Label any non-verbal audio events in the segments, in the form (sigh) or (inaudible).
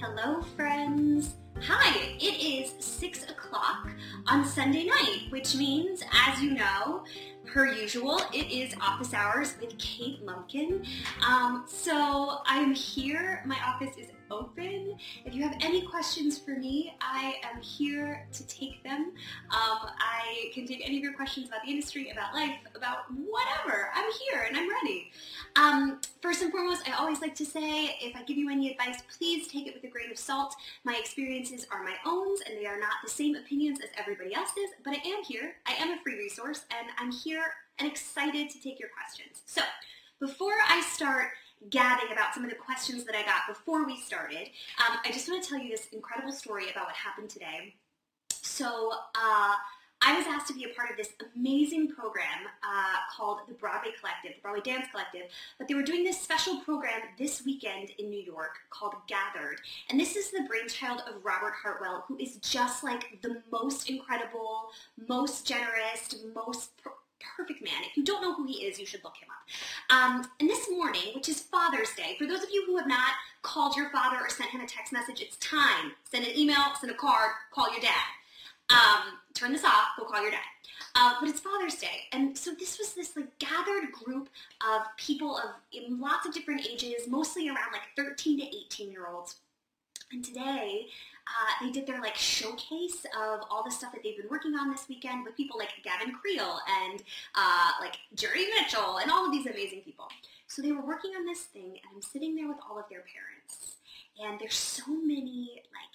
Hello, friends. Hi, it is 6 o'clock on Sunday night, which means, as you know, per usual, it is office hours with Kate Lumpkin. Um, so I'm here. My office is. If you have any questions for me, I am here to take them. Um, I can take any of your questions about the industry, about life, about whatever. I'm here and I'm ready. Um, first and foremost, I always like to say, if I give you any advice, please take it with a grain of salt. My experiences are my own and they are not the same opinions as everybody else's, but I am here. I am a free resource and I'm here and excited to take your questions. So before I start gabbing about some of the questions that I got before we started, um, I just want to tell you this incredible story about what happened today. So uh, I was asked to be a part of this amazing program uh, called the Broadway Collective, the Broadway Dance Collective, but they were doing this special program this weekend in New York called Gathered. And this is the brainchild of Robert Hartwell, who is just like the most incredible, most generous, most perfect man. If you don't know who he is, you should look him up. Um, and this morning, which is Father's Day, for those of you who have not called your father or sent him a text message, it's time. Send an email, send a card, call your dad. Um, turn this off, go call your dad. Uh, but it's Father's Day, and so this was this like gathered group of people of in lots of different ages, mostly around like 13 to 18 year olds. And today, uh, they did their like showcase of all the stuff that they've been working on this weekend with people like Gavin Creel and uh, like Jerry Mitchell and all of these amazing people. So they were working on this thing, and I'm sitting there with all of their parents, and there's so many like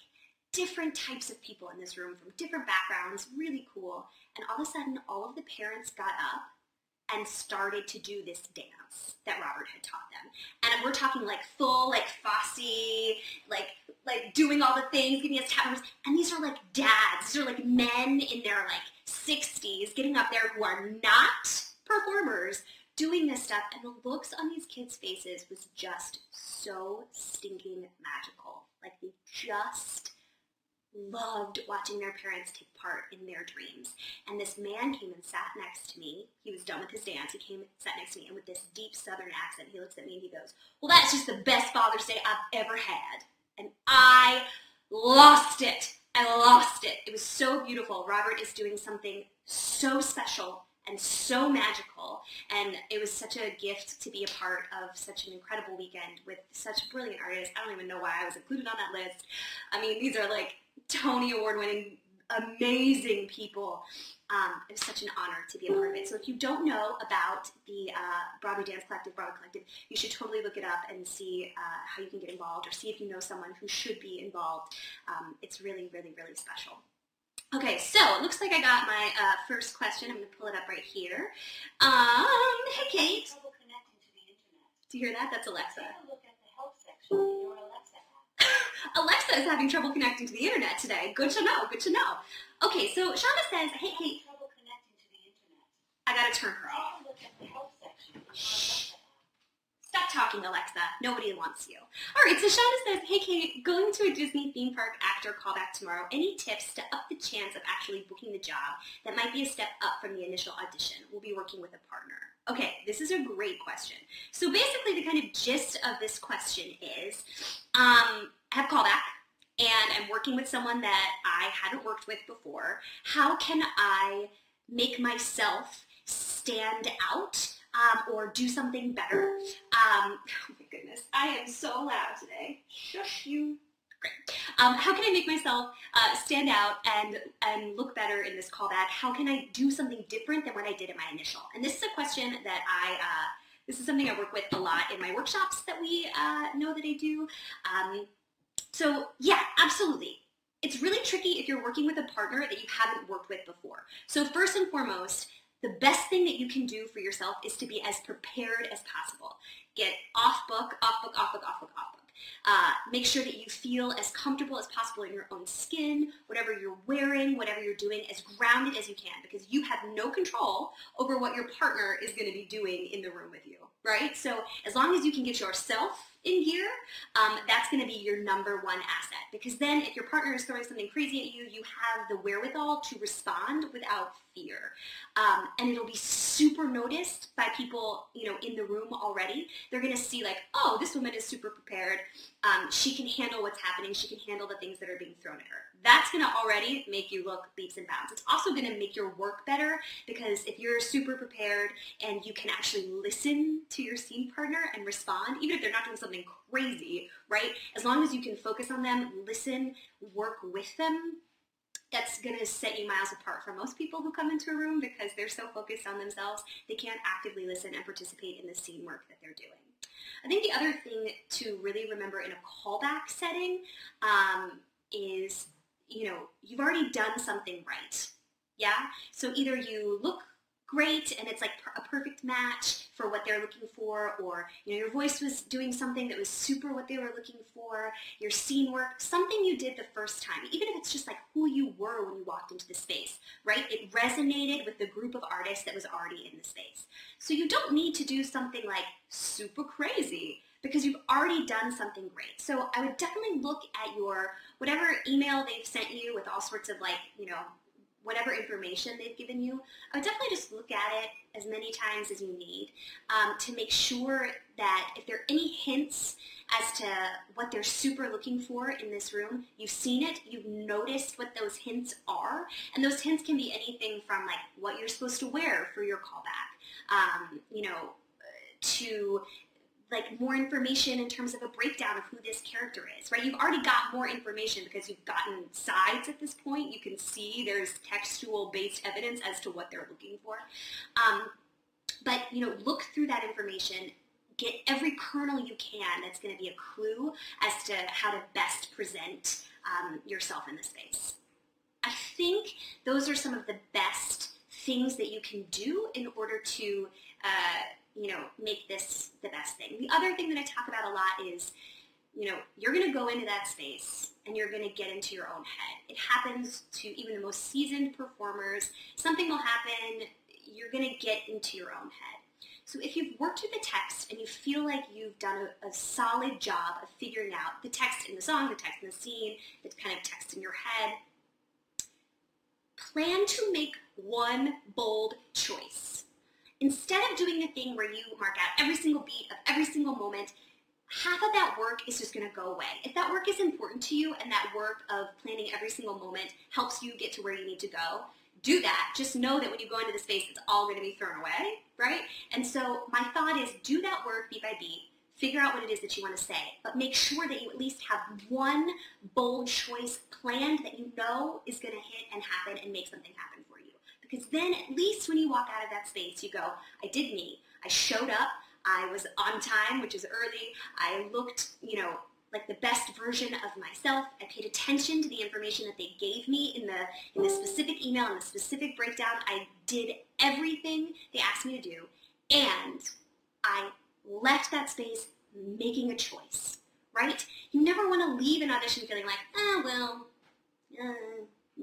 different types of people in this room from different backgrounds, really cool. And all of a sudden, all of the parents got up and started to do this dance that Robert had taught them. And we're talking like full, like Fosse, like like doing all the things, giving us tap And these are like dads. These are like men in their like 60s getting up there who are not performers doing this stuff. And the looks on these kids' faces was just so stinking magical. Like they just loved watching their parents take part in their dreams. And this man came and sat next to me. He was done with his dance. He came and sat next to me, and with this deep Southern accent, he looks at me and he goes, "Well, that's just the best Father's Day I've ever had." And I lost it. I lost it. It was so beautiful. Robert is doing something so special and so magical. And it was such a gift to be a part of such an incredible weekend with such brilliant artists. I don't even know why I was included on that list. I mean, these are like Tony Award winning, amazing people. Um, it was such an honor to be a part of it. So if you don't know about the uh, Broadway Dance Collective, Broadway Collective, you should totally look it up and see uh, how you can get involved or see if you know someone who should be involved. Um, it's really, really, really special. Okay, so it looks like I got my uh, first question. I'm going to pull it up right here. Um, hey, Kate. Do you hear that? That's Alexa. Alexa is having trouble connecting to the internet today. Good to know. Good to know. Okay, so Shonda says, hey, hey. I gotta turn her off. Stop talking, Alexa. Nobody wants you. All right, so Shonda says, hey, Kate, going to a Disney theme park actor callback tomorrow. Any tips to up the chance of actually booking the job that might be a step up from the initial audition? We'll be working with a partner. Okay, this is a great question. So basically the kind of gist of this question is, um, have callback and I'm working with someone that I hadn't worked with before. How can I make myself stand out um, or do something better? Um, oh my goodness, I am so loud today. Shush you. Um, how can I make myself uh, stand out and, and look better in this callback? How can I do something different than what I did in my initial? And this is a question that I, uh, this is something I work with a lot in my workshops that we uh, know that I do. Um, so yeah, absolutely. It's really tricky if you're working with a partner that you haven't worked with before. So first and foremost, the best thing that you can do for yourself is to be as prepared as possible. Get off book, off book, off book, off book, off book. Uh, make sure that you feel as comfortable as possible in your own skin, whatever you're wearing, whatever you're doing, as grounded as you can because you have no control over what your partner is going to be doing in the room with you, right? So as long as you can get yourself in gear, um, that's going to be your number one asset. Because then if your partner is throwing something crazy at you, you have the wherewithal to respond without fear. Um, and it'll be super noticed by people, you know, in the room already. They're going to see like, oh, this woman is super prepared. Um, she can handle what's happening. She can handle the things that are being thrown at her. That's going to already make you look leaps and bounds. It's also going to make your work better because if you're super prepared and you can actually listen to your scene partner and respond, even if they're not doing something crazy, right? As long as you can focus on them, listen, work with them, that's going to set you miles apart from most people who come into a room because they're so focused on themselves, they can't actively listen and participate in the scene work that they're doing. I think the other thing to really remember in a callback setting um, is, you know, you've already done something right. Yeah? So either you look great and it's like a perfect match for what they're looking for or you know your voice was doing something that was super what they were looking for your scene work something you did the first time even if it's just like who you were when you walked into the space right it resonated with the group of artists that was already in the space so you don't need to do something like super crazy because you've already done something great. So I would definitely look at your whatever email they've sent you with all sorts of like, you know, whatever information they've given you, I would definitely just look at it as many times as you need um, to make sure that if there are any hints as to what they're super looking for in this room, you've seen it, you've noticed what those hints are, and those hints can be anything from like what you're supposed to wear for your callback, um, you know, to like more information in terms of a breakdown of who this character is, right? You've already got more information because you've gotten sides at this point. You can see there's textual based evidence as to what they're looking for. Um, but, you know, look through that information, get every kernel you can that's going to be a clue as to how to best present um, yourself in the space. I think those are some of the best things that you can do in order to uh, you know, make this the best thing. The other thing that I talk about a lot is, you know, you're going to go into that space and you're going to get into your own head. It happens to even the most seasoned performers. Something will happen. You're going to get into your own head. So if you've worked with the text and you feel like you've done a, a, solid job of figuring out the text in the song, the text in the scene, the kind of text in your head, plan to make one bold choice instead of doing the thing where you mark out every single beat of every single moment, half of that work is just going to go away. If that work is important to you and that work of planning every single moment helps you get to where you need to go, do that. Just know that when you go into the space, it's all going to be thrown away, right? And so my thought is do that work beat by beat. Figure out what it is that you want to say, but make sure that you at least have one bold choice planned that you know is going to hit and happen and make something happen. Because then at least when you walk out of that space, you go, I did me. I showed up. I was on time, which is early. I looked, you know, like the best version of myself. I paid attention to the information that they gave me in the in the specific email and the specific breakdown. I did everything they asked me to do, and I left that space making a choice. Right? You never want to leave an audition feeling like, ah, well, uh,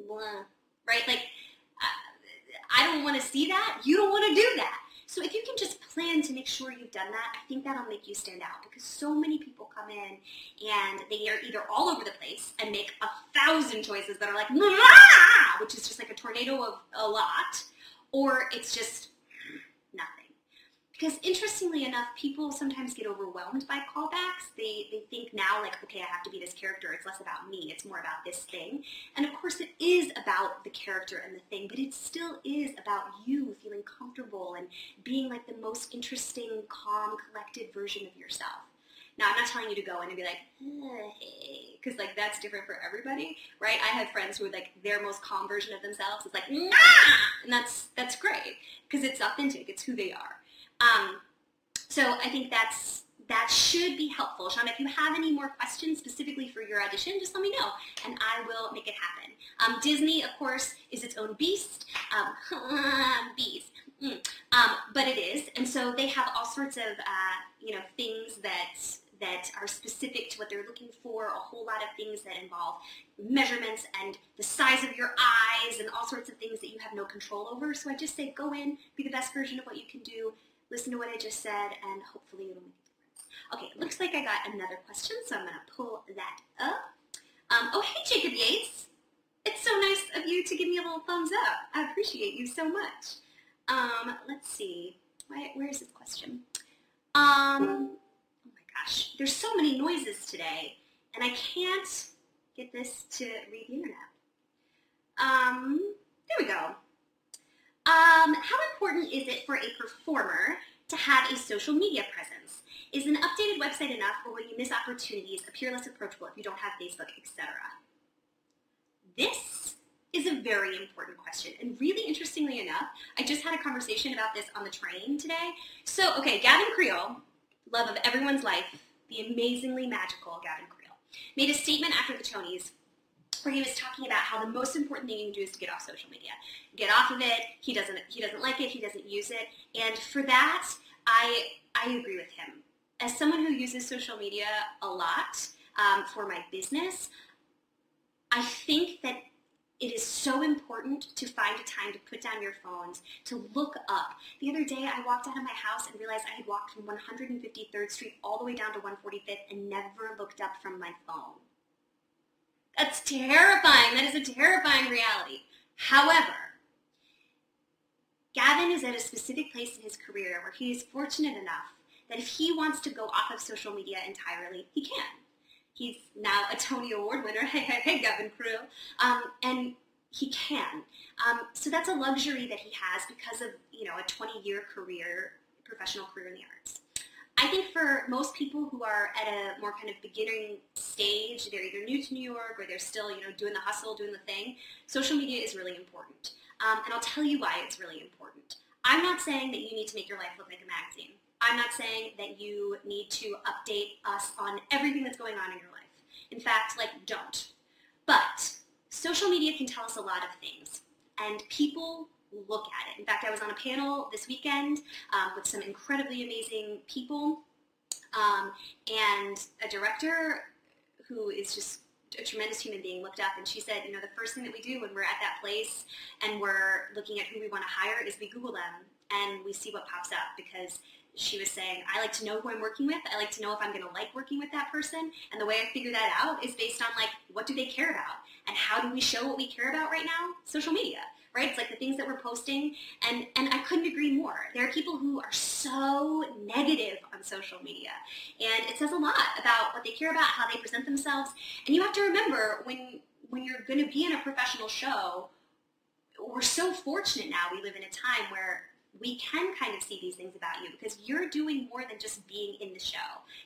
blah. Right? Like I don't want to see that. You don't want to do that. So if you can just plan to make sure you've done that, I think that'll make you stand out because so many people come in and they are either all over the place and make a thousand choices that are like, which is just like a tornado of a lot, or it's just because interestingly enough, people sometimes get overwhelmed by callbacks. They, they think now like, okay, I have to be this character. It's less about me. It's more about this thing. And of course it is about the character and the thing, but it still is about you feeling comfortable and being like the most interesting, calm, collected version of yourself. Now, I'm not telling you to go in and be like, hey, because like that's different for everybody, right? I have friends who are like their most calm version of themselves is like, nah! and that's that's great because it's authentic. It's who they are. Um, so I think that's that should be helpful. Sean, if you have any more questions specifically for your audition, just let me know and I will make it happen. Um, Disney, of course, is its own beast. Um, (laughs) beast. Mm. Um, but it is, and so they have all sorts of uh, you know things that that are specific to what they're looking for, a whole lot of things that involve measurements and the size of your eyes and all sorts of things that you have no control over. So I just say go in, be the best version of what you can do, listen to what I just said, and hopefully it'll make a difference. Okay, looks like I got another question, so I'm going to pull that up. Um, oh, hey, Jacob Yates. It's so nice of you to give me a little thumbs up. I appreciate you so much. Um, let's see. Why, where is this question? Um, oh my gosh, there's so many noises today, and I can't get this to read the internet. Um, there we go. Um, how important is it for a performer to have a social media presence? Is an updated website enough, or will you miss opportunities, appear less approachable if you don't have Facebook, etc.? This is a very important question. And really interestingly enough, I just had a conversation about this on the train today. So, okay, Gavin Creel, love of everyone's life, the amazingly magical Gavin Creel, made a statement after the Tonys where he was talking about how the most important thing you can do is to get off social media. Get off of it. He doesn't he doesn't like it, he doesn't use it. And for that, I I agree with him. As someone who uses social media a lot um, for my business, I think that it is so important to find a time to put down your phones, to look up. The other day, I walked out of my house and realized I had walked from 153rd Street all the way down to 145th and never looked up from my phone. That's terrifying. That is a terrifying reality. However, Gavin is at a specific place in his career where he is fortunate enough that if he wants to go off of social media entirely, he can. He's now a Tony Award winner. (laughs) Hey, hey, hey, Gavin Creel. Um, and he can. Um, so that's a luxury that he has because of, you know, a 20-year career, professional career in the arts. I think for most people who are at a more kind of beginning stage, they're either new to New York or they're still, you know, doing the hustle, doing the thing, social media is really important. Um, and I'll tell you why it's really important. I'm not saying that you need to make your life look like a magazine. I'm not saying that you need to update us on everything that's going on in your life. In fact, like, don't. But social media can tell us a lot of things. And people look at it. In fact, I was on a panel this weekend um, with some incredibly amazing people um, and a director who is just a tremendous human being looked up and she said, you know, the first thing that we do when we're at that place and we're looking at who we want to hire is we Google them and we see what pops up because she was saying, I like to know who I'm working with. I like to know if I'm going to like working with that person. And the way I figure that out is based on like, what do they care about? And how do we show what we care about right now? Social media, right? It's like the things that we're posting. And, and I couldn't agree more. There are people who are so negative on social media. And it says a lot about what they care about, how they present themselves. And you have to remember when, when you're going to be in a professional show, we're so fortunate now. We live in a time where we can kind of see these things about you because you're doing more than just being in the show.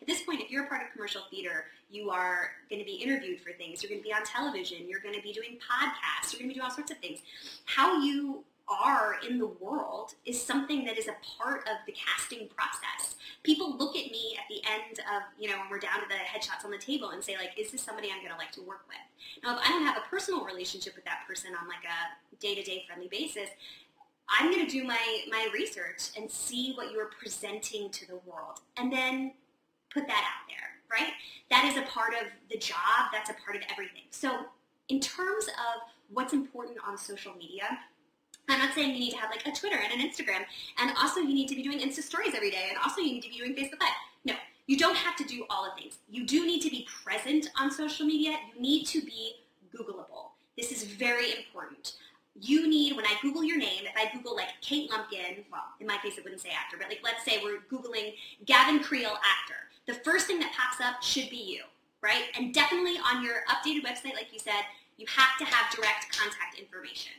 At this point, if you're a part of commercial theater, you are going to be interviewed for things. You're going to be on television. You're going to be doing podcasts. You're going to be doing all sorts of things. How you are in the world is something that is a part of the casting process. People look at me at the end of, you know, when we're down to the headshots on the table and say, like, is this somebody I'm going to like to work with? Now, if I don't have a personal relationship with that person on like a day-to-day friendly basis, I'm going to do my, my research and see what you're presenting to the world and then put that out there, right? That is a part of the job. That's a part of everything. So in terms of what's important on social media, I'm not saying you need to have like a Twitter and an Instagram, and also you need to be doing Insta stories every day, and also you need to be doing Facebook Live. No, you don't have to do all of things. You do need to be present on social media. You need to be Googleable. This is very important you need, when I Google your name, if I Google like Kate Lumpkin, well, in my case it wouldn't say actor, but like let's say we're Googling Gavin Creel actor. The first thing that pops up should be you, right? And definitely on your updated website, like you said, you have to have direct contact information.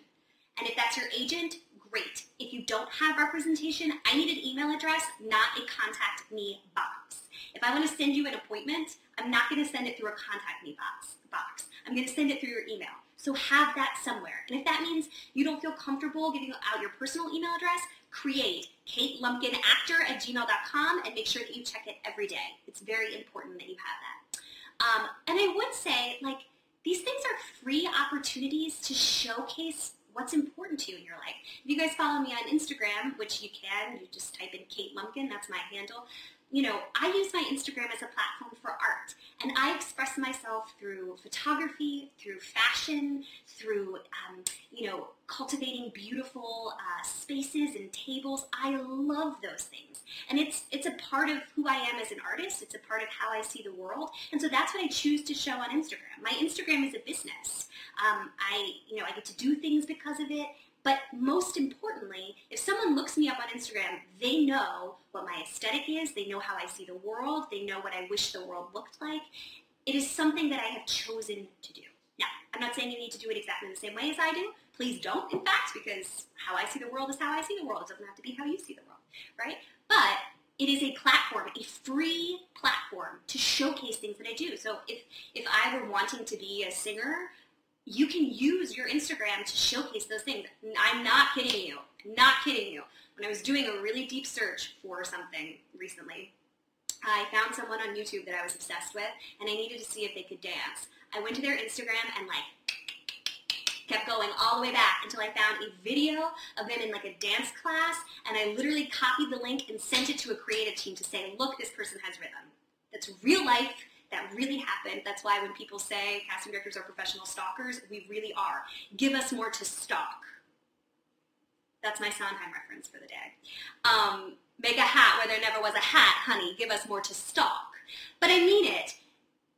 And if that's your agent, great. If you don't have representation, I need an email address, not a contact me box. If I want to send you an appointment, I'm not going to send it through a contact me box. box. I'm going to send it through your email. So have that somewhere. And if that means you don't feel comfortable giving out your personal email address, create katelumpkinactor at gmail.com and make sure that you check it every day. It's very important that you have that. Um, and I would say, like, these things are free opportunities to showcase what's important to you in your life. If you guys follow me on Instagram, which you can, you just type in Kate Lumpkin, that's my handle you know, I use my Instagram as a platform for art, and I express myself through photography, through fashion, through, um, you know, cultivating beautiful uh, spaces and tables. I love those things. And it's it's a part of who I am as an artist. It's a part of how I see the world. And so that's what I choose to show on Instagram. My Instagram is a business. Um, I, you know, I get to do things because of it. But most importantly, if someone looks me up on Instagram, they know what my aesthetic is. They know how I see the world. They know what I wish the world looked like. It is something that I have chosen to do. Now, I'm not saying you need to do it exactly the same way as I do. Please don't, in fact, because how I see the world is how I see the world. It doesn't have to be how you see the world, right? But it is a platform, a free platform to showcase things that I do. So if, if I were wanting to be a singer, you can use your Instagram to showcase those things. I'm not kidding you. Not kidding you. When I was doing a really deep search for something recently, I found someone on YouTube that I was obsessed with, and I needed to see if they could dance. I went to their Instagram and like kept going all the way back until I found a video of them in like a dance class, and I literally copied the link and sent it to a creative team to say, look, this person has rhythm. That's real life. That really happened. That's why when people say casting directors are professional stalkers, we really are. Give us more to stalk. That's my Sondheim reference for the day. Um, make a hat where there never was a hat, honey. Give us more to stalk. But I mean it.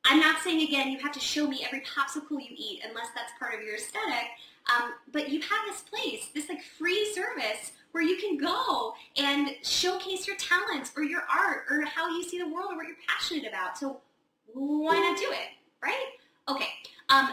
I'm not saying again you have to show me every popsicle you eat unless that's part of your aesthetic. Um, but you have this place, this like free service where you can go and showcase your talents or your art or how you see the world or what you're passionate about. So why not do it, right? Okay. Um,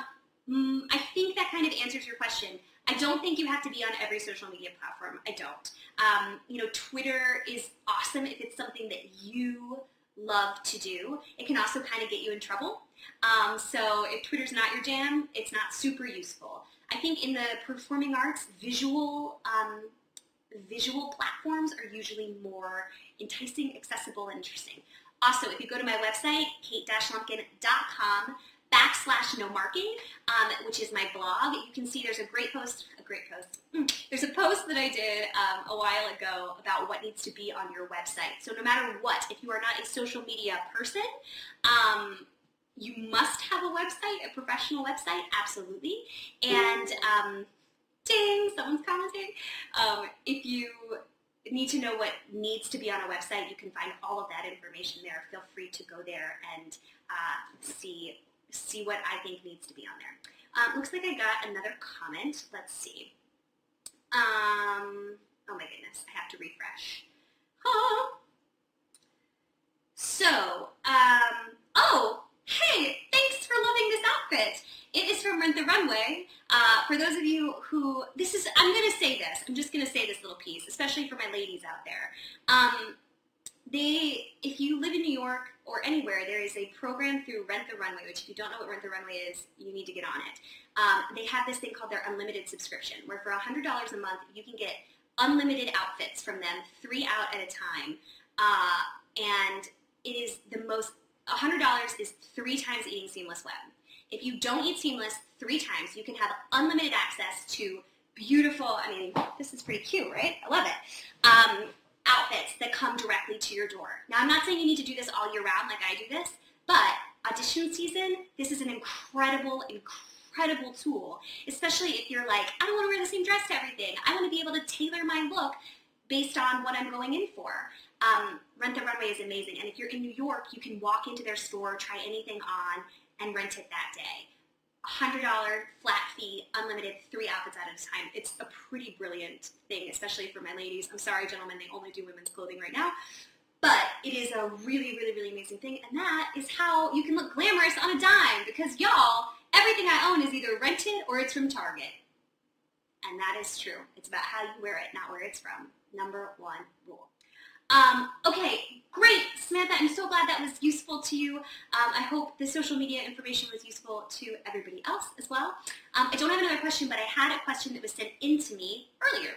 mm, I think that kind of answers your question. I don't think you have to be on every social media platform. I don't. Um, you know, Twitter is awesome if it's something that you love to do. It can also kind of get you in trouble. Um, so if Twitter's not your jam, it's not super useful. I think in the performing arts, visual um, visual platforms are usually more enticing, accessible, and interesting. Also, if you go to my website, kate-lumpkin.com backslash no marking, um, which is my blog, you can see there's a great post, a great post. Mm, there's a post that I did um, a while ago about what needs to be on your website. So no matter what, if you are not a social media person, um, you must have a website, a professional website, absolutely. And um, ding, someone's commenting. Um, if you need to know what needs to be on a website, you can find all of that information there. Feel free to go there and uh, see see what I think needs to be on there. Um, looks like I got another comment. Let's see. Um, oh my goodness, I have to refresh. Oh. So, um, oh, hey, thanks for loving this outfit. It is from Rent the Runway. Uh, for those of you who, this is, I'm going to say this. I'm just going to say this little piece, especially for my ladies out there. Um, they, if you live in New York or anywhere, there is a program through Rent the Runway, which if you don't know what Rent the Runway is, you need to get on it. Um, they have this thing called their unlimited subscription, where for $100 a month, you can get unlimited outfits from them, three out at a time. Uh, and it is the most, $100 is three times eating Seamless Web. If you don't eat Seamless three times, you can have unlimited access to beautiful, I mean, this is pretty cute, right? I love it. Um, outfits that come directly to your door. Now, I'm not saying you need to do this all year round like I do this, but audition season, this is an incredible, incredible tool, especially if you're like, I don't want to wear the same dress to everything. I want to be able to tailor my look based on what I'm going in for. Um, Rent the Runway is amazing. And if you're in New York, you can walk into their store, try anything on, and rent it that day. $100 flat fee, unlimited, three outfits at a time. It's a pretty brilliant thing, especially for my ladies. I'm sorry, gentlemen, they only do women's clothing right now. But it is a really, really, really amazing thing. And that is how you can look glamorous on a dime because y'all, everything I own is either rented or it's from Target. And that is true. It's about how you wear it, not where it's from. Number one rule. Um, okay, great, Samantha. I'm so that was useful to you. Um, I hope the social media information was useful to everybody else as well. Um, I don't have another question, but I had a question that was sent in to me earlier.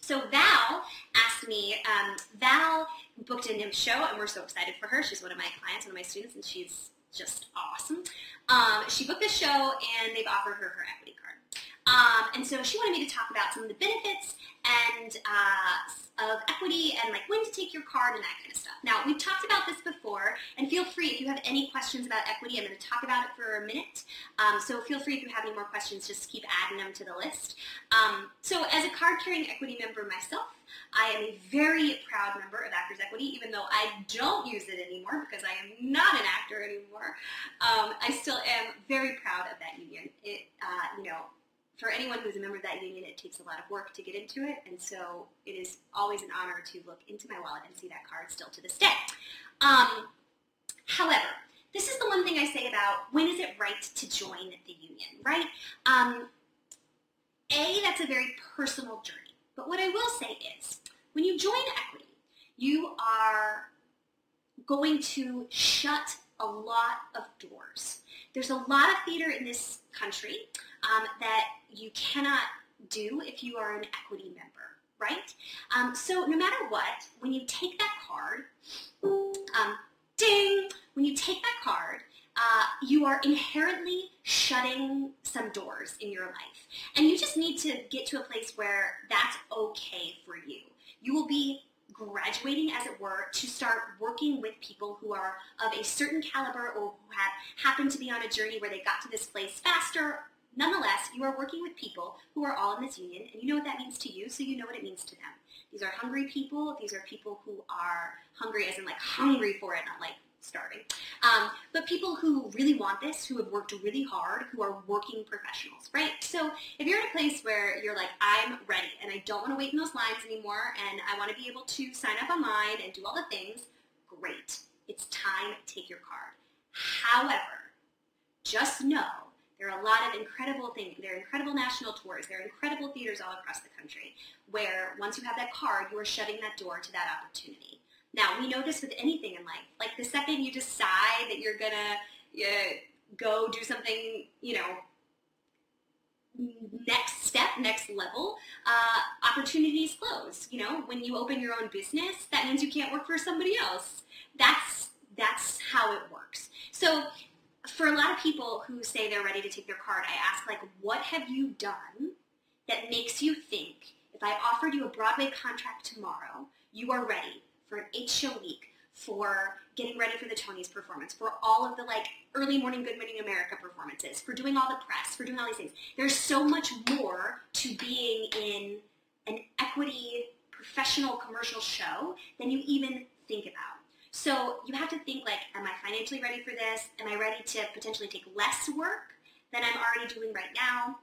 So Val asked me, um, Val booked a NIMH show, and we're so excited for her. She's one of my clients, one of my students, and she's just awesome. Um, she booked this show, and they've offered her her equity card. Um, and so she wanted me to talk about some of the benefits and uh, of equity and like when to take your card and that kind of stuff. Now, we've talked about this before, and feel free if you have any questions about equity. I'm going to talk about it for a minute. Um, so feel free if you have any more questions, just keep adding them to the list. Um, so as a card-carrying equity member myself, I am a very proud member of Actors Equity, even though I don't use it anymore because I am not an actor anymore. Um, I still am very proud of that union. It, uh, you know, for anyone who's a member of that union, it takes a lot of work to get into it, and so it is always an honor to look into my wallet and see that card still to this day. Um, however, this is the one thing I say about when is it right to join the union, right? Um, a, that's a very personal journey. But what I will say is, when you join equity, you are going to shut a lot of doors. There's a lot of theater in this country um, that you cannot do if you are an equity member, right? Um, so no matter what, when you take that card, um, ding, when you take that card, uh, you are inherently shutting some doors in your life. And you just need to get to a place where that's okay for you. You will be graduating, as it were, to start working with people who are of a certain caliber or who have happened to be on a journey where they got to this place faster. Nonetheless, you are working with people who are all in this union, and you know what that means to you, so you know what it means to them. These are hungry people. These are people who are hungry as in like hungry for it, not like starving. Um, but people who really want this, who have worked really hard, who are working professionals, right? So if you're in a place where you're like, I'm ready and I don't want to wait in those lines anymore and I want to be able to sign up online and do all the things, great. It's time take your card. However, just know there are a lot of incredible things. There are incredible national tours. There are incredible theaters all across the country where once you have that card, you are shutting that door to that opportunity. Now, we know this with anything in life. Like the second you decide that you're going to uh, go do something, you know, next step, next level, uh, opportunities close. You know, when you open your own business, that means you can't work for somebody else. That's that's how it works. So for a lot of people who say they're ready to take their card, I ask like, what have you done that makes you think if I offered you a Broadway contract tomorrow, you are ready for an eight show week, for getting ready for the Tony's performance, for all of the like early morning Good Morning America performances, for doing all the press, for doing all these things. There's so much more to being in an equity professional commercial show than you even think about. So you have to think like, am I financially ready for this? Am I ready to potentially take less work than I'm already doing right now?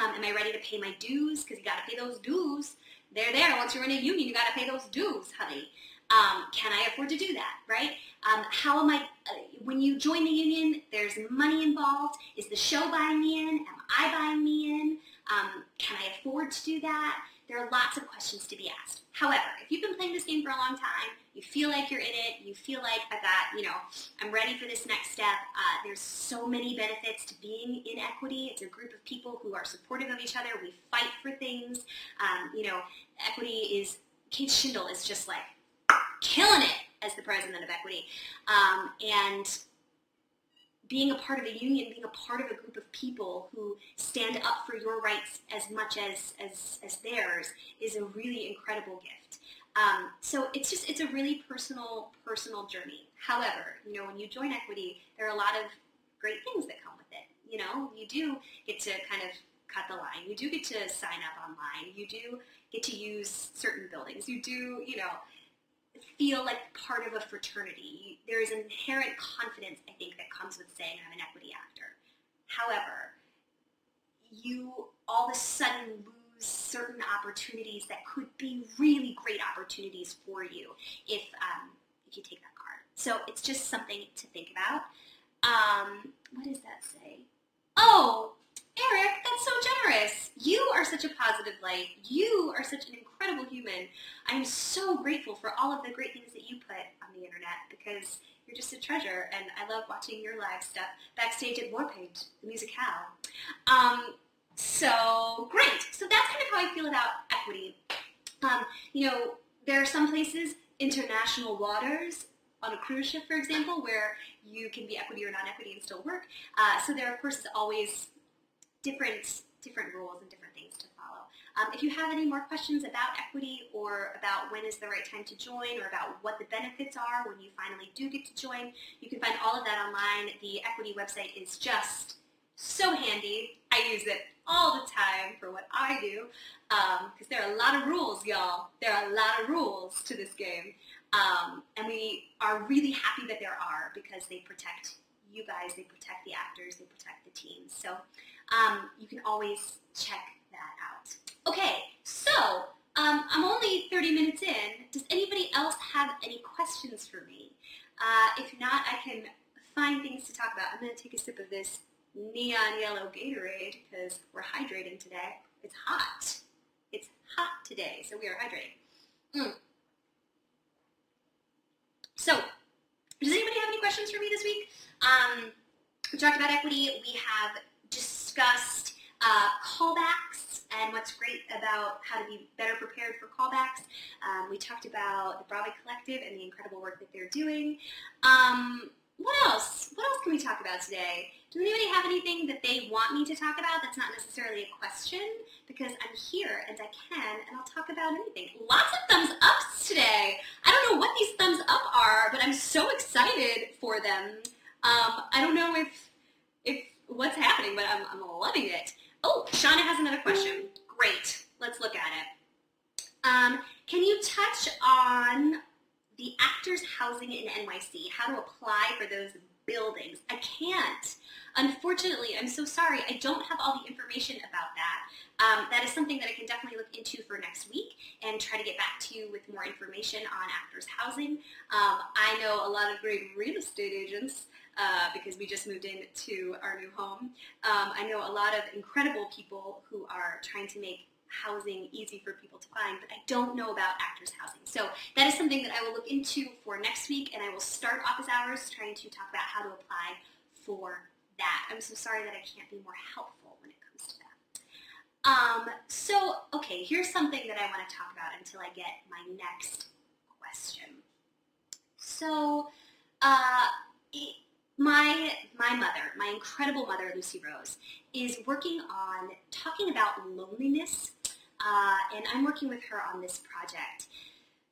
Um, am I ready to pay my dues? Because you got to pay those dues they're there. Once you're in a union, you got to pay those dues, honey. Um, can I afford to do that, right? Um, how am I, uh, when you join the union, there's money involved. Is the show buying me in? Am I buying me in? Um, can I afford to do that? There are lots of questions to be asked. However, if you've been playing this game for a long time, you feel like you're in it, you feel like I've got, you know, I'm ready for this next step. Uh, there's so many benefits to being in equity. It's a group of people who are supportive of each other. We fight for things. Um, you know, equity is, Kate Shindle is just like killing it as the president of equity. Um, and being a part of a union, being a part of a group of people who stand up for your rights as much as, as, as theirs is a really incredible gift. Um, so it's just, it's a really personal, personal journey. However, you know, when you join equity, there are a lot of great things that come with it. You know, you do get to kind of cut the line. You do get to sign up online. You do get to use certain buildings. You do, you know, feel like part of a fraternity. There is an inherent confidence, I think, that comes with saying I'm an equity actor. However, you all of a sudden lose certain opportunities that could be really great opportunities for you if um, if you take that card. So it's just something to think about. Um, what does that say? Oh, Eric, that's so generous. You are such a positive light. You are such an incredible human. I'm so grateful for all of the great things that you put on the internet because you're just a treasure and I love watching your live stuff backstage at Warpaint, the musicale. Um, so great. So that's kind of how I feel about equity. Um, you know, there are some places, international waters, on a cruise ship, for example, where you can be equity or non-equity and still work. Uh, so there, of course, always different different rules and different. Um, if you have any more questions about equity or about when is the right time to join or about what the benefits are when you finally do get to join, you can find all of that online. The equity website is just so handy. I use it all the time for what I do because um, there are a lot of rules, y'all. There are a lot of rules to this game. Um, and we are really happy that there are because they protect you guys, they protect the actors, they protect the teams. So um, you can always check that out. Okay, so um, I'm only 30 minutes in. Does anybody else have any questions for me? Uh, if not, I can find things to talk about. I'm going to take a sip of this neon yellow Gatorade because we're hydrating today. It's hot. It's hot today, so we are hydrating. Mm. So, does anybody have any questions for me this week? Um, we talked about equity. We have discussed uh, callbacks and what's great about how to be better prepared for callbacks. Um, we talked about the Broadway Collective and the incredible work that they're doing. Um, what else? What else can we talk about today? Does anybody have anything that they want me to talk about that's not necessarily a question? Because I'm here and I can and I'll talk about anything. Lots of thumbs ups today. I don't know what these thumbs up are, but I'm so excited for them. Um, I don't know if if what's happening, but I'm, I'm loving it. Oh, Shauna has another question. Great. Let's look at it. Um, can you touch on the actors housing in NYC, how to apply for those buildings. I can't. Unfortunately, I'm so sorry. I don't have all the information about that. Um, that is something that I can definitely look into for next week and try to get back to you with more information on actors housing. Um, I know a lot of great real estate agents uh, because we just moved into our new home. Um, I know a lot of incredible people who are trying to make housing easy for people to find, but I don't know about actors housing. So that is something that I will look into for next week, and I will start office hours trying to talk about how to apply for that. I'm so sorry that I can't be more helpful when it comes to that. Um, so, okay, here's something that I want to talk about until I get my next question. So, uh, my my mother, my incredible mother, Lucy Rose, is working on talking about loneliness, uh, and I'm working with her on this project,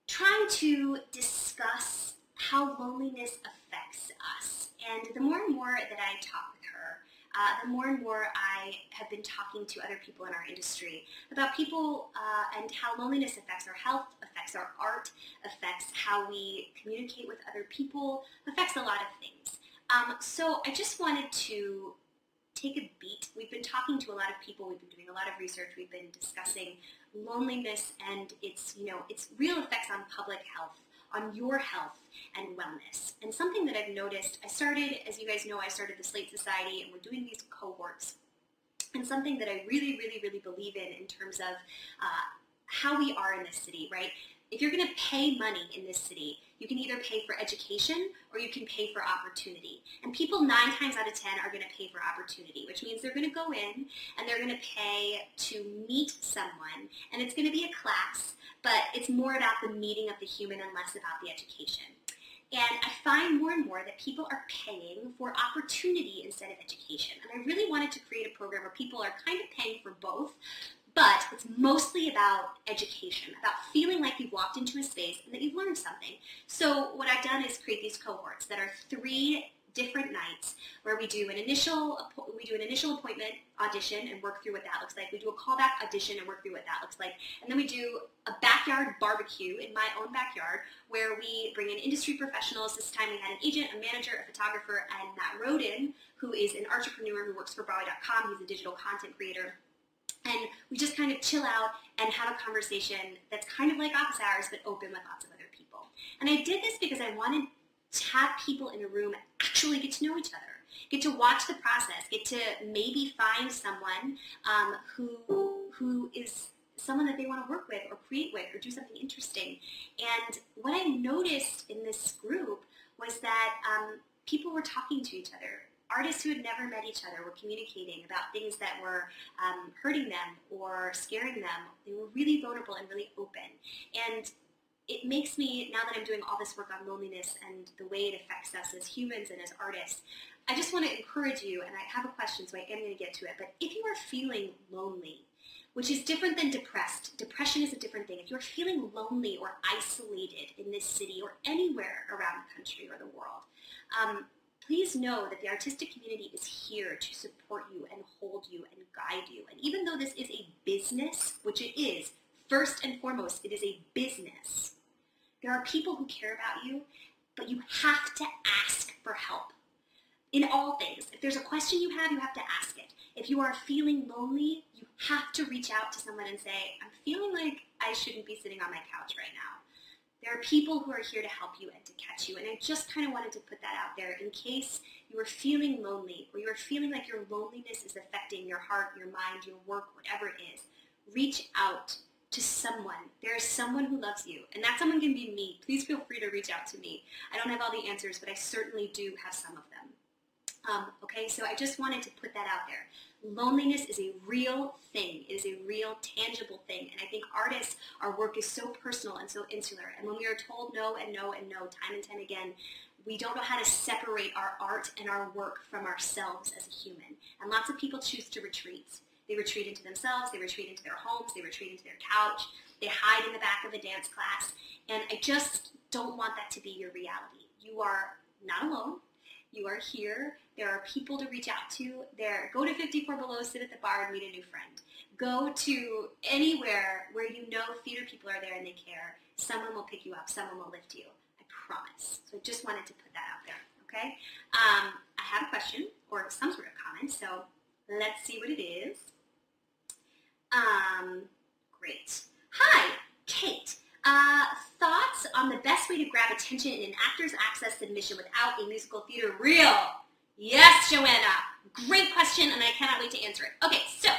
trying to discuss how loneliness affects us. And the more and more that I talk with her, uh, the more and more I have been talking to other people in our industry about people uh, and how loneliness affects our health, affects our art, affects how we communicate with other people, affects a lot of things. Um, so I just wanted to take a beat. We've been talking to a lot of people. We've been doing a lot of research. We've been discussing loneliness and its, you know, its real effects on public health, on your health and wellness. And something that I've noticed, I started, as you guys know, I started the Slate Society and we're doing these cohorts. And something that I really, really, really believe in in terms of uh, how we are in this city, right? If you're going to pay money in this city, you can either pay for education or you can pay for opportunity. And people nine times out of 10 are going to pay for opportunity, which means they're going to go in and they're going to pay to meet someone. And it's going to be a class, but it's more about the meeting of the human and less about the education. And I find more and more that people are paying for opportunity instead of education. And I really wanted to create a program where people are kind of paying for both, but it's mostly about education, about feeling like you've walked into a space and that you've learned something. So what I've done is create these cohorts that are three different nights where we do an initial we do an initial appointment audition and work through what that looks like. We do a callback audition and work through what that looks like. And then we do a backyard barbecue in my own backyard where we bring in industry professionals. This time we had an agent, a manager, a photographer, and Matt Roden, who is an entrepreneur who works for Broadway.com. He's a digital content creator and we just kind of chill out and have a conversation that's kind of like office hours but open with lots of other people. And I did this because I wanted to have people in a room actually get to know each other, get to watch the process, get to maybe find someone um, who who is someone that they want to work with or create with or do something interesting. And what I noticed in this group was that um, people were talking to each other artists who had never met each other were communicating about things that were um, hurting them or scaring them. They were really vulnerable and really open. And it makes me, now that I'm doing all this work on loneliness and the way it affects us as humans and as artists, I just want to encourage you, and I have a question, so I am going to get to it, but if you are feeling lonely, which is different than depressed. Depression is a different thing. If you're feeling lonely or isolated in this city or anywhere around the country or the world, um, please know that the artistic community is here to support you and hold you and guide you. And even though this is a business, which it is, first and foremost, it is a business, there are people who care about you, but you have to ask for help in all things. If there's a question you have, you have to ask it. If you are feeling lonely, you have to reach out to someone and say, I'm feeling like I shouldn't be sitting on my couch right now. There are people who are here to help you and to catch you. And I just kind of wanted to put that out there in case you are feeling lonely or you are feeling like your loneliness is affecting your heart, your mind, your work, whatever it is. Reach out to someone. There is someone who loves you, and that someone can be me. Please feel free to reach out to me. I don't have all the answers, but I certainly do have some of them. Um, okay, so I just wanted to put that out there. Loneliness is a real thing. It is a real, tangible thing. And I think artists, our work is so personal and so insular. And when we are told no and no and no time and time again, we don't know how to separate our art and our work from ourselves as a human. And lots of people choose to retreat. They retreat into themselves, they retreat into their homes, they retreat into their couch, they hide in the back of a dance class. And I just don't want that to be your reality. You are not alone. You are here. There are people to reach out to. There, go to 54 Below, sit at the bar, and meet a new friend. Go to anywhere where you know theater people are there and they care. Someone will pick you up. Someone will lift you. I promise. So I just wanted to put that out there. Okay. Um, I have a question or some sort of comment. So let's see what it is. Um, great. Hi, Kate. Uh, thoughts on the best way to grab attention in an actor's access submission without a musical theater reel? Yes, Joanna. Great question, and I cannot wait to answer it. Okay, so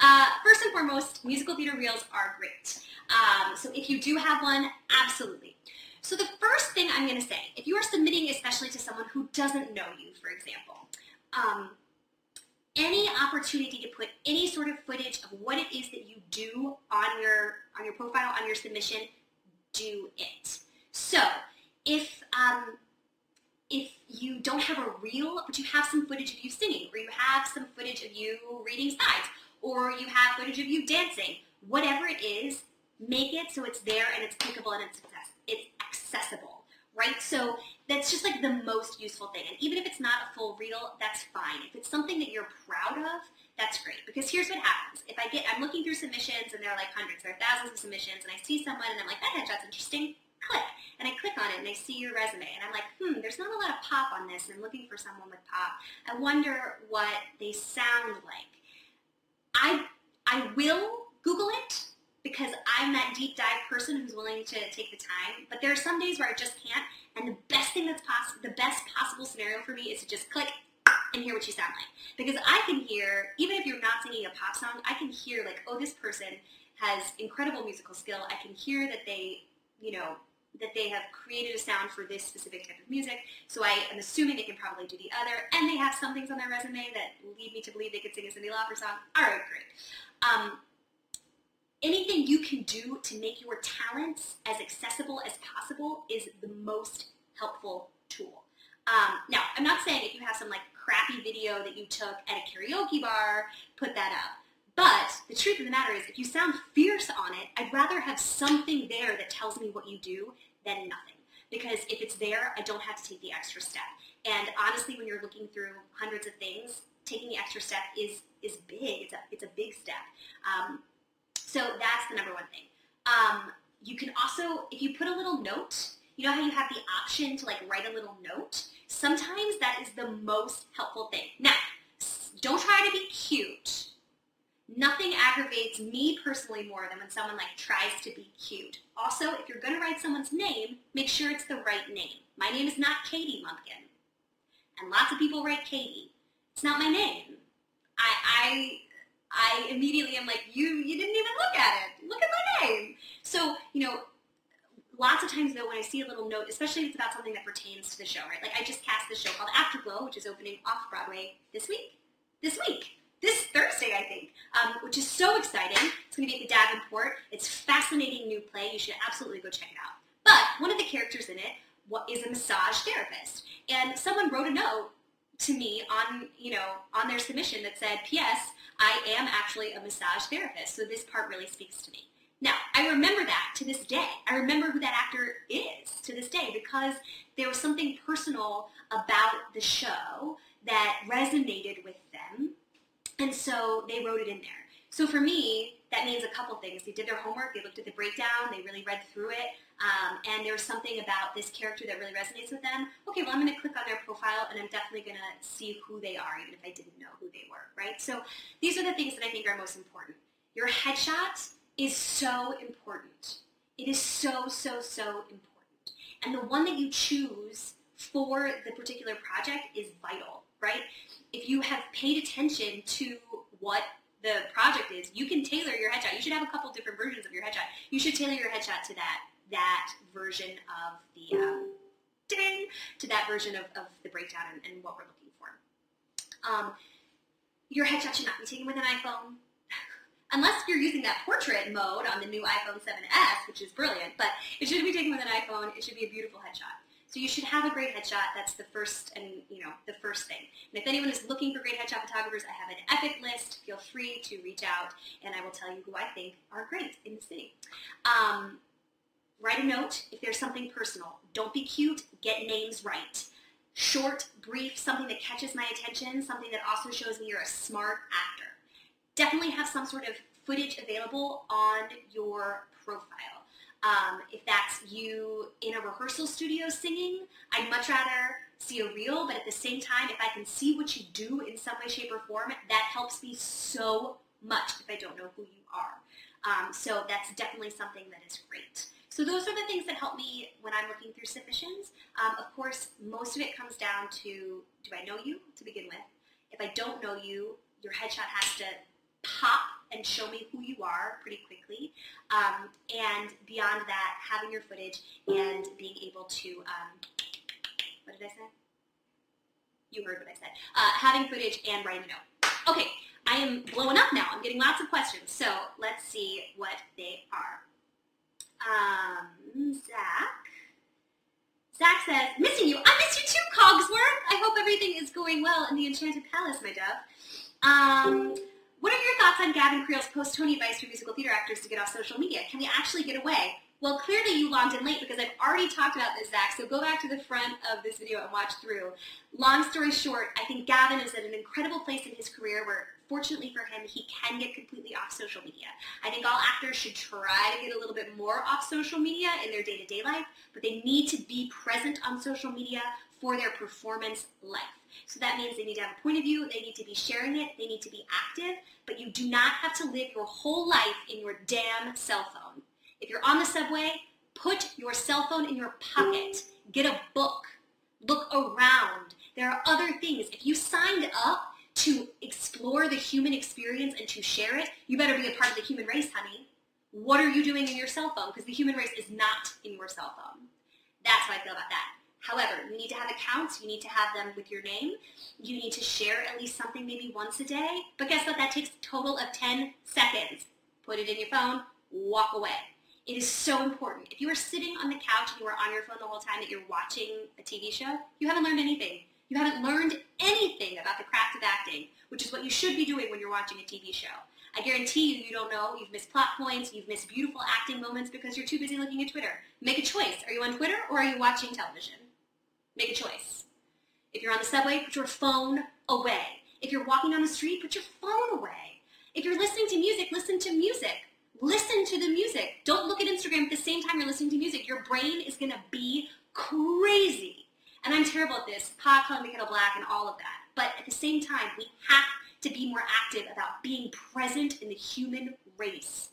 uh, first and foremost, musical theater reels are great. Um, so if you do have one, absolutely. So the first thing I'm going to say, if you are submitting especially to someone who doesn't know you, for example, um, any opportunity to put any sort of footage of what it is that you do on your on your profile, on your submission, do it. So if um, if you don't have a reel, but you have some footage of you singing, or you have some footage of you reading sides, or you have footage of you dancing, whatever it is, make it so it's there and it's clickable and it's it's accessible, right? So that's just like the most useful thing. And even if it's not a full reel, that's fine. If it's something that you're proud of, that's great. Because here's what happens. If I get, I'm looking through submissions and there are like hundreds, are thousands of submissions, and I see someone and I'm like, that headshot's interesting, click. And I click on it and I see your resume and I'm like, hmm, there's not a lot of pop on this. and I'm looking for someone with pop. I wonder what they sound like. I, I will Google it because I'm that deep dive person who's willing to take the time. But there are some days where I just can't. And the best thing that's possible, the best possible scenario for me is to just click and hear what you sound like. Because I can hear, even if you're not singing a pop song, I can hear like, oh, this person has incredible musical skill. I can hear that they, you know, that they have created a sound for this specific type of music. So I am assuming they can probably do the other. And they have some things on their resume that lead me to believe they could sing a Cyndi Lauper song. All right, great. Um, anything you can do to make your talents as accessible as possible is the most helpful tool. Um, now, I'm not saying if you have some like crappy video that you took at a karaoke bar, put that up. But the truth of the matter is, if you sound fierce on it, I'd rather have something there that tells me what you do than nothing. Because if it's there, I don't have to take the extra step. And honestly, when you're looking through hundreds of things, taking the extra step is is big. It's a it's a big step. Um, so that's the number one thing. Um, you can also, if you put a little note, you know how you have the option to like write a little note? Sometimes that is the most helpful thing. Now, don't try to be cute. Nothing aggravates me personally more than when someone like tries to be cute. Also, if you're gonna write someone's name, make sure it's the right name. My name is not Katie Mumpkin. And lots of people write Katie. It's not my name. I, I I immediately am like, you you didn't even look at it. Look at my name. So, you know, lots of times though when I see a little note, especially if it's about something that pertains to the show, right? Like I just cast this show called Afterglow, which is opening off Broadway this week. This week. This Thursday, I think, um, which is so exciting. It's going to be at the Davenport. It's fascinating new play. You should absolutely go check it out. But one of the characters in it is a massage therapist. And someone wrote a note to me on, you know, on their submission that said, P.S. I am actually a massage therapist, so this part really speaks to me. Now, I remember that to this day. I remember who that actor is to this day because there was something personal about the show that resonated with them, and so they wrote it in there. So for me, that means a couple things. They did their homework, they looked at the breakdown, they really read through it, um, and there was something about this character that really resonates with them. Okay, well, I'm going to click on their profile, and I'm definitely going to see who they are, even if I didn't know who they were, right? So these are the things that I think are most important. Your headshot is so important. It is so, so, so important. And the one that you choose for the particular project is vital, right? If you have paid attention to what the project is, you can tailor your headshot. You should have a couple different versions of your headshot. You should tailor your headshot to that that version of the um, ding to that version of, of the breakdown and, and what we're looking for. Um, your headshot should not be taken with an iPhone. Unless you're using that portrait mode on the new iPhone 7s, which is brilliant, but it shouldn't be taken with an iPhone. It should be a beautiful headshot. So you should have a great headshot. That's the first and you know the first thing. And if anyone is looking for great headshot photographers, I have an epic list. Feel free to reach out, and I will tell you who I think are great in the city. Um, write a note if there's something personal. Don't be cute. Get names right. Short, brief, something that catches my attention, something that also shows me you're a smart actor. Definitely have some sort of footage available on your profile. Um, if that's you in a rehearsal studio singing, I'd much rather see a reel, but at the same time, if I can see what you do in some way, shape, or form, that helps me so much if I don't know who you are. Um, so that's definitely something that is great. So those are the things that help me when I'm looking through submissions. Um, of course, most of it comes down to, do I know you to begin with? If I don't know you, your headshot has to pop and show me who you are pretty quickly. Um, and beyond that, having your footage and being able to, um, what did I say? You heard what I said. Uh, having footage and writing a note. Okay, I am blowing up now. I'm getting lots of questions. So let's see what they are. Um, Zach. Zach says, missing you. I miss you too, Cogsworth. I hope everything is going well in the Enchanted Palace, my dove. Um, what are your thoughts on Gavin Creel's post-Tony advice for musical theater actors to get off social media? Can we actually get away? Well, clearly you logged in late because I've already talked about this, Zach, so go back to the front of this video and watch through. Long story short, I think Gavin is at an incredible place in his career where, fortunately for him, he can get completely off social media. I think all actors should try to get a little bit more off social media in their day-to-day life, but they need to be present on social media for their performance life. So that means they need to have a point of view, they need to be sharing it, they need to be active, but you do not have to live your whole life in your damn cell phone. If you're on the subway, put your cell phone in your pocket. Get a book. Look around. There are other things. If you signed up to explore the human experience and to share it, you better be a part of the human race, honey. What are you doing in your cell phone? Because the human race is not in your cell phone. That's how I feel about that. However, you need to have accounts. You need to have them with your name. You need to share at least something maybe once a day. But guess what? That takes a total of 10 seconds. Put it in your phone, walk away. It is so important. If you are sitting on the couch and you are on your phone the whole time that you're watching a TV show, you haven't learned anything. You haven't learned anything about the craft of acting, which is what you should be doing when you're watching a TV show. I guarantee you, you don't know. You've missed plot points. You've missed beautiful acting moments because you're too busy looking at Twitter. Make a choice. Are you on Twitter or are you watching television? Make a choice. If you're on the subway, put your phone away. If you're walking down the street, put your phone away. If you're listening to music, listen to music. Listen to the music. Don't look at Instagram at the same time you're listening to music. Your brain is going to be crazy. And I'm terrible at this, pot, calling kettle black, and all of that. But at the same time, we have to be more active about being present in the human race.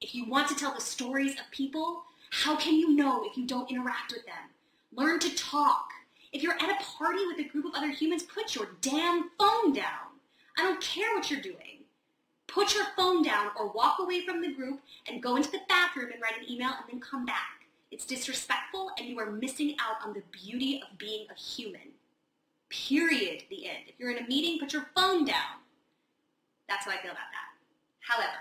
If you want to tell the stories of people, how can you know if you don't interact with them? Learn to talk. If you're at a party with a group of other humans, put your damn phone down. I don't care what you're doing put your phone down or walk away from the group and go into the bathroom and write an email and then come back. It's disrespectful and you are missing out on the beauty of being a human. Period. The end. If you're in a meeting, put your phone down. That's how I feel about that. However,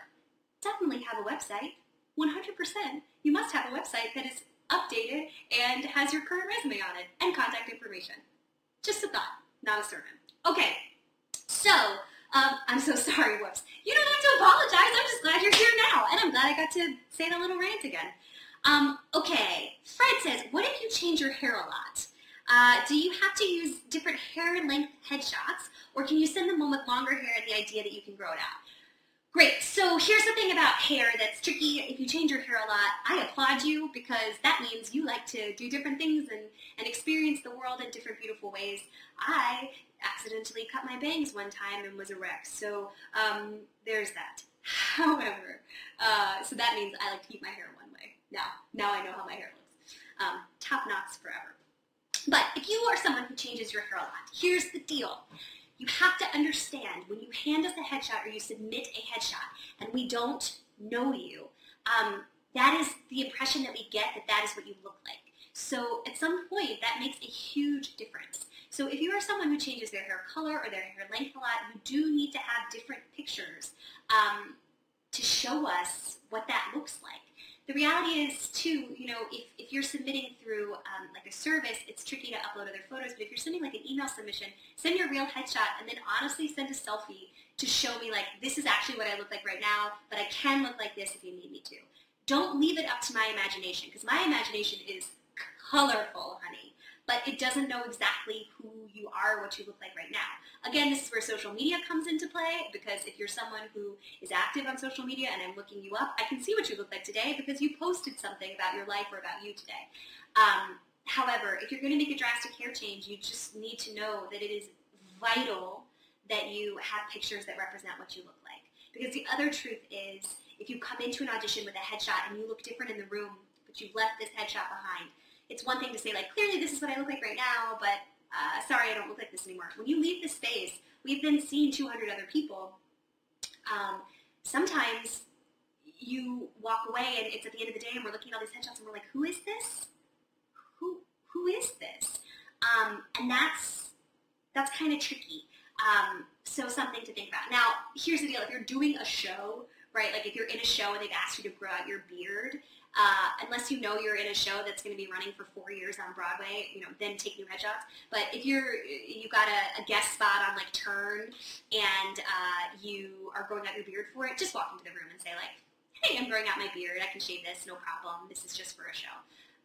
definitely have a website. 100%. You must have a website that is updated and has your current resume on it and contact information. Just a thought, not a sermon. Okay, so Um, I'm so (laughs) sorry, whoops. You don't have to apologize. I'm just glad you're here now. And I'm glad I got to say the little rant again. Um, okay, Fred says, what if you change your hair a lot? Uh, do you have to use different hair length headshots, or can you send them home with longer hair and the idea that you can grow it out? Great. So here's the thing about hair that's tricky. If you change your hair a lot, I applaud you because that means you like to do different things and, and experience the world in different beautiful ways. I accidentally cut my bangs one time and was a wreck. So um, there's that. (laughs) However, uh, so that means I like to keep my hair one way. Now, now I know how my hair looks. Um, top knots forever. But if you are someone who changes your hair a lot, here's the deal. You have to understand when you hand us a headshot or you submit a headshot and we don't know you, um, that is the impression that we get that that is what you look like. So at some point, that makes a huge difference. So if you are someone who changes their hair color or their hair length a lot, you do need to have different pictures um, to show us what that looks like. The reality is, too, you know, if, if you're submitting through um, like a service, it's tricky to upload other photos. But if you're sending like an email submission, send your real headshot and then honestly send a selfie to show me like this is actually what I look like right now, but I can look like this if you need me to. Don't leave it up to my imagination because my imagination is colorful, honey but it doesn't know exactly who you are, what you look like right now. Again, this is where social media comes into play because if you're someone who is active on social media and I'm looking you up, I can see what you look like today because you posted something about your life or about you today. Um, however, if you're going to make a drastic hair change, you just need to know that it is vital that you have pictures that represent what you look like. Because the other truth is, if you come into an audition with a headshot and you look different in the room, but you've left this headshot behind, it's one thing to say like, clearly this is what I look like right now, but uh, sorry, I don't look like this anymore. When you leave the space, we've been seeing 200 other people. Um, sometimes you walk away and it's at the end of the day and we're looking at all these headshots and we're like, who is this? Who who is this? Um, and that's that's kind of tricky. Um, so something to think about. Now, here's the deal: if you're doing a show, right? Like if you're in a show and they've asked you to grow out your beard, uh, unless you know you're in a show that's going to be running for four years on Broadway, you know, then take new headshots. But if you're you got a, a guest spot on like Turn and uh, you are growing out your beard for it, just walk into the room and say like, "Hey, I'm growing out my beard. I can shave this, no problem. This is just for a show."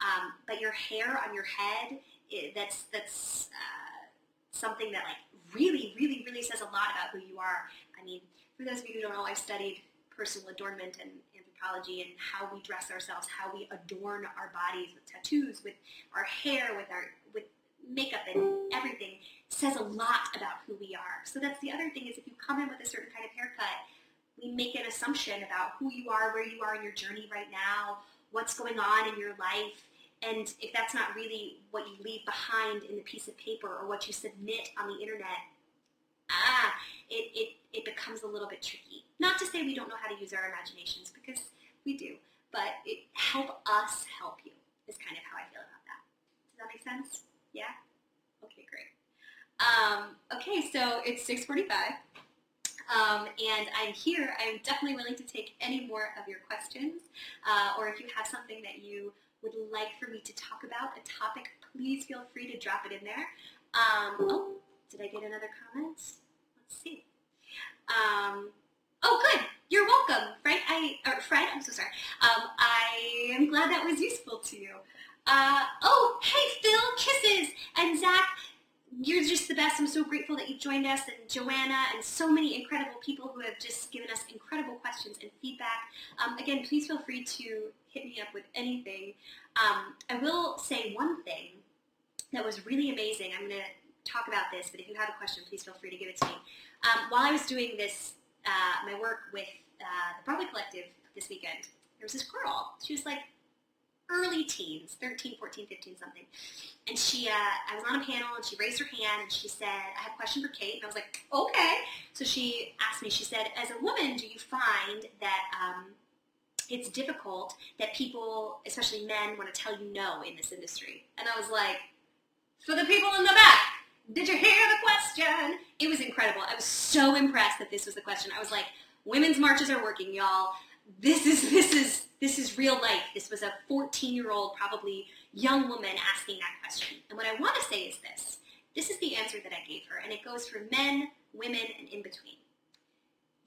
Um, but your hair on your head, it, that's that's uh, something that like really, really, really says a lot about who you are. I mean, for those of you who don't know, I've studied personal adornment and anthropology and how we dress ourselves, how we adorn our bodies with tattoos, with our hair, with our with makeup and everything says a lot about who we are. So that's the other thing is if you come in with a certain kind of haircut, we make an assumption about who you are, where you are in your journey right now, what's going on in your life. And if that's not really what you leave behind in the piece of paper or what you submit on the internet, ah, it, it, it becomes a little bit tricky. Not to say we don't know how to use our imaginations, because we do, but it help us help you is kind of how I feel about that. Does that make sense? Yeah? Okay, great. Um, okay, so it's 645. Um, and I'm here. I'm definitely willing to take any more of your questions. Uh, or if you have something that you would like for me to talk about, a topic, please feel free to drop it in there. Um, oh, did I get another comment? Let's see. Um, oh, good. You're welcome, Frank. I or Fred. I'm so sorry. Um, I am glad that was useful to you. Uh, oh, hey, Phil, kisses, and Zach. You're just the best. I'm so grateful that you joined us, and Joanna, and so many incredible people who have just given us incredible questions and feedback. Um, again, please feel free to hit me up with anything. Um, I will say one thing that was really amazing. I'm going to talk about this, but if you have a question, please feel free to give it to me. Um, while I was doing this uh, my work with uh, the Broadway Collective this weekend, there was this girl. She was like early teens, 13, 14, 15, something. And she, uh, I was on a panel and she raised her hand and she said, I have a question for Kate. And I was like, okay. So she asked me, she said, as a woman, do you find that um, it's difficult that people, especially men, want to tell you no in this industry? And I was like, for the people in the back, did you hear the question? It was incredible. I was so impressed that this was the question. I was like, women's marches are working, y'all. This is this is this is real life. This was a 14-year-old, probably young woman asking that question. And what I want to say is this. This is the answer that I gave her, and it goes for men, women, and in between.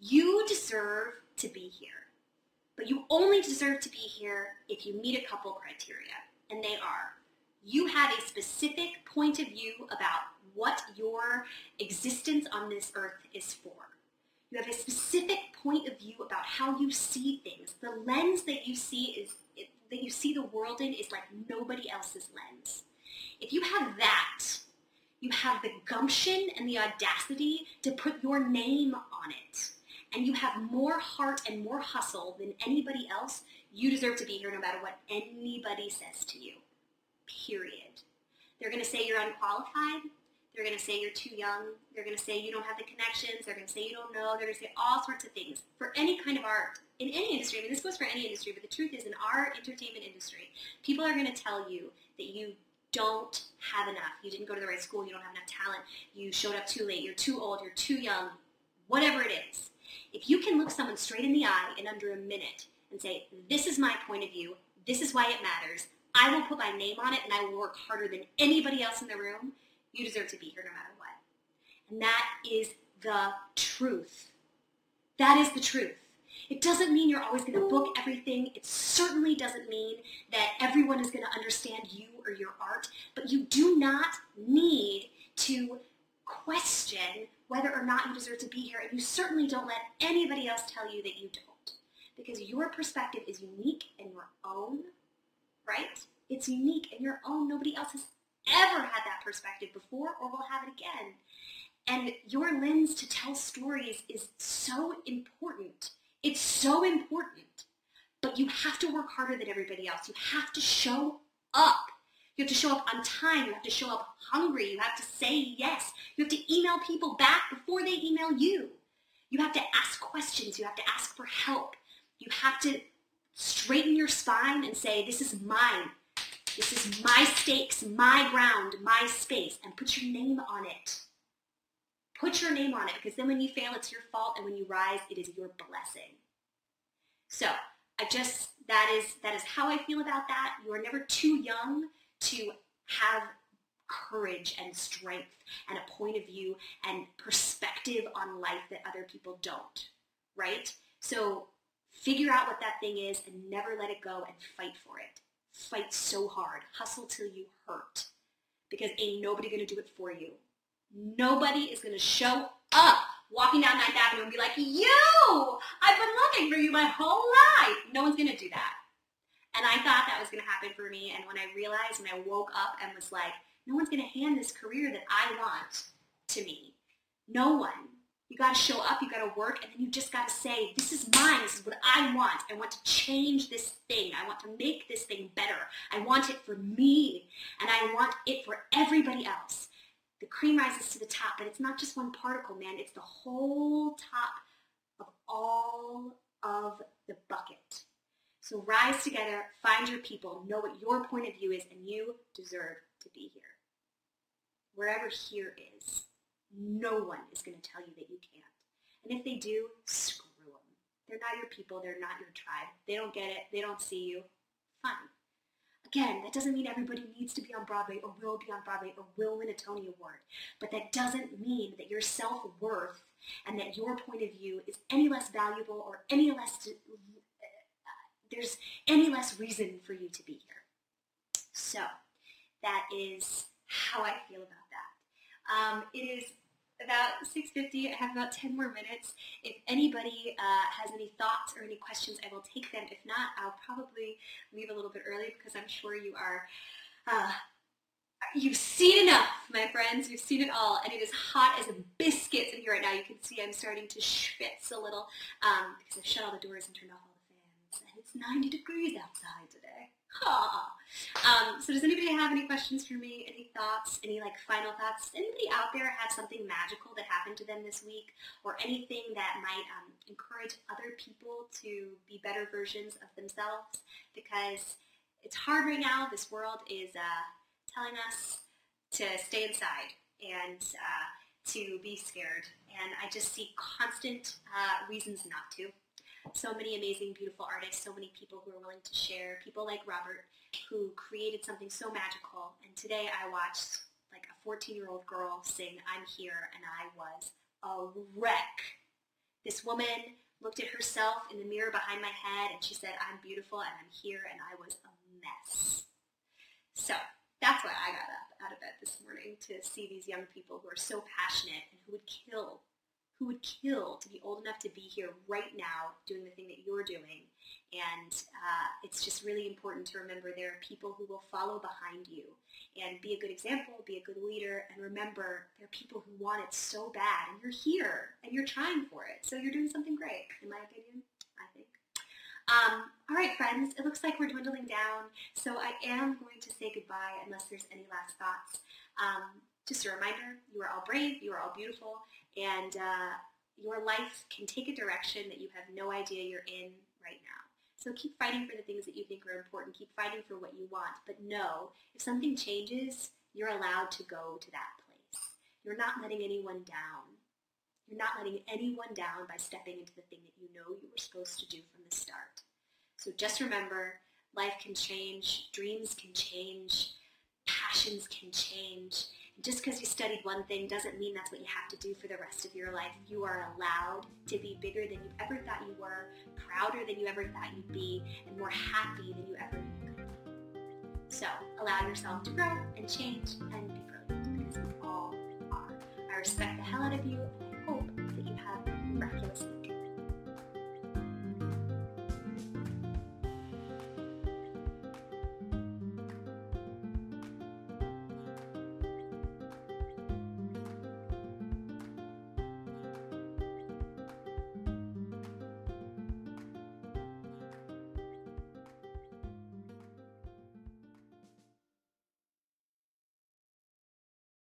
You deserve to be here. But you only deserve to be here if you meet a couple criteria, and they are you have a specific point of view about what your existence on this earth is for. You have a specific point of view about how you see things. The lens that you see is that you see the world in is like nobody else's lens. If you have that, you have the gumption and the audacity to put your name on it and you have more heart and more hustle than anybody else, you deserve to be here no matter what anybody says to you. Period. They're going to say you're unqualified. They're going to say you're too young. They're going to say you don't have the connections. They're going to say you don't know. They're going to say all sorts of things for any kind of art in any industry. I mean, this goes for any industry, but the truth is, in our entertainment industry, people are going to tell you that you don't have enough. You didn't go to the right school. You don't have enough talent. You showed up too late. You're too old. You're too young. Whatever it is. If you can look someone straight in the eye in under a minute and say, this is my point of view, this is why it matters, I will put my name on it and I will work harder than anybody else in the room, you deserve to be here no matter what. And that is the truth. That is the truth. It doesn't mean you're always going to book everything. It certainly doesn't mean that everyone is going to understand you or your art, but you do not need to question whether or not you deserve to be here, and you certainly don't let anybody else tell you that you don't. Because your perspective is unique and your own, right? It's unique and your own. Nobody else has ever had that perspective before or will have it again. And your lens to tell stories is so important. It's so important. But you have to work harder than everybody else. You have to show up. You have to show up on time. You have to show up hungry. You have to say yes. You have to email people back before they email you. You have to ask questions. You have to ask for help. You have to straighten your spine and say, this is mine. This is my stakes, my ground, my space, and put your name on it. Put your name on it because then when you fail, it's your fault, and when you rise, it is your blessing. So I just, that is, that is how I feel about that. You are never too young to have courage and strength and a point of view and perspective on life that other people don't, right? So figure out what that thing is and never let it go and fight for it. Fight so hard. Hustle till you hurt because ain't nobody going to do it for you. Nobody is going to show up walking down Ninth Avenue and be like, you, I've been looking for you my whole life. No one's going to do that. And I thought that was going to happen for me. And when I realized and I woke up and was like, no one's going to hand this career that I want to me. No one. You got to show up, you got to work, and then you just got to say, this is mine, this is what I want. I want to change this thing. I want to make this thing better. I want it for me, and I want it for everybody else. The cream rises to the top, but it's not just one particle, man. It's the whole top of all of the bucket. So rise together, find your people, know what your point of view is, and you deserve to be here. Wherever here is, no one is going to tell you that you can't. And if they do, screw them. They're not your people. They're not your tribe. They don't get it. They don't see you. Fine. Again, that doesn't mean everybody needs to be on Broadway or will be on Broadway or will win a Tony Award. But that doesn't mean that your self-worth and that your point of view is any less valuable or any less uh, there's any less reason for you to be here. So that is how I feel about. Um, it is about 6.50. I have about 10 more minutes. If anybody uh, has any thoughts or any questions, I will take them. If not, I'll probably leave a little bit early because I'm sure you are uh, You've seen enough, my friends. You've seen it all. And it is hot as a biscuit in here right now. You can see I'm starting to schwitz a little um, because I've shut all the doors and turned off all the fans. And it's 90 degrees outside today. (laughs) Um, so does anybody have any questions for me? Any thoughts? Any like final thoughts? Anybody out there have something magical that happened to them this week or anything that might um, encourage other people to be better versions of themselves? Because it's hard right now. This world is uh, telling us to stay inside and uh, to be scared. And I just see constant uh, reasons not to so many amazing, beautiful artists, so many people who are willing to share, people like Robert who created something so magical. And today I watched like a 14-year-old girl sing I'm Here and I was a wreck. This woman looked at herself in the mirror behind my head and she said, I'm beautiful and I'm here and I was a mess. So that's why I got up out of bed this morning to see these young people who are so passionate and who would kill, who would kill to be old enough to be here right now doing the thing that you're doing. And uh, it's just really important to remember there are people who will follow behind you and be a good example, be a good leader, and remember there are people who want it so bad, and you're here, and you're trying for it. So you're doing something great, in my opinion, I think. Um, all right, friends, it looks like we're dwindling down, so I am going to say goodbye unless there's any last thoughts. Um, just a reminder, you are all brave, you are all beautiful, and uh, your life can take a direction that you have no idea you're in right now. So keep fighting for the things that you think are important. Keep fighting for what you want. But know, if something changes, you're allowed to go to that place. You're not letting anyone down. You're not letting anyone down by stepping into the thing that you know you were supposed to do from the start. So just remember, life can change, dreams can change, passions can change, just because you studied one thing doesn't mean that's what you have to do for the rest of your life. You are allowed to be bigger than you ever thought you were, prouder than you ever thought you'd be, and more happy than you ever knew could be. So allow yourself to grow and change and be brilliant because we all are. I respect the hell out of you and I hope that you have a miraculous week.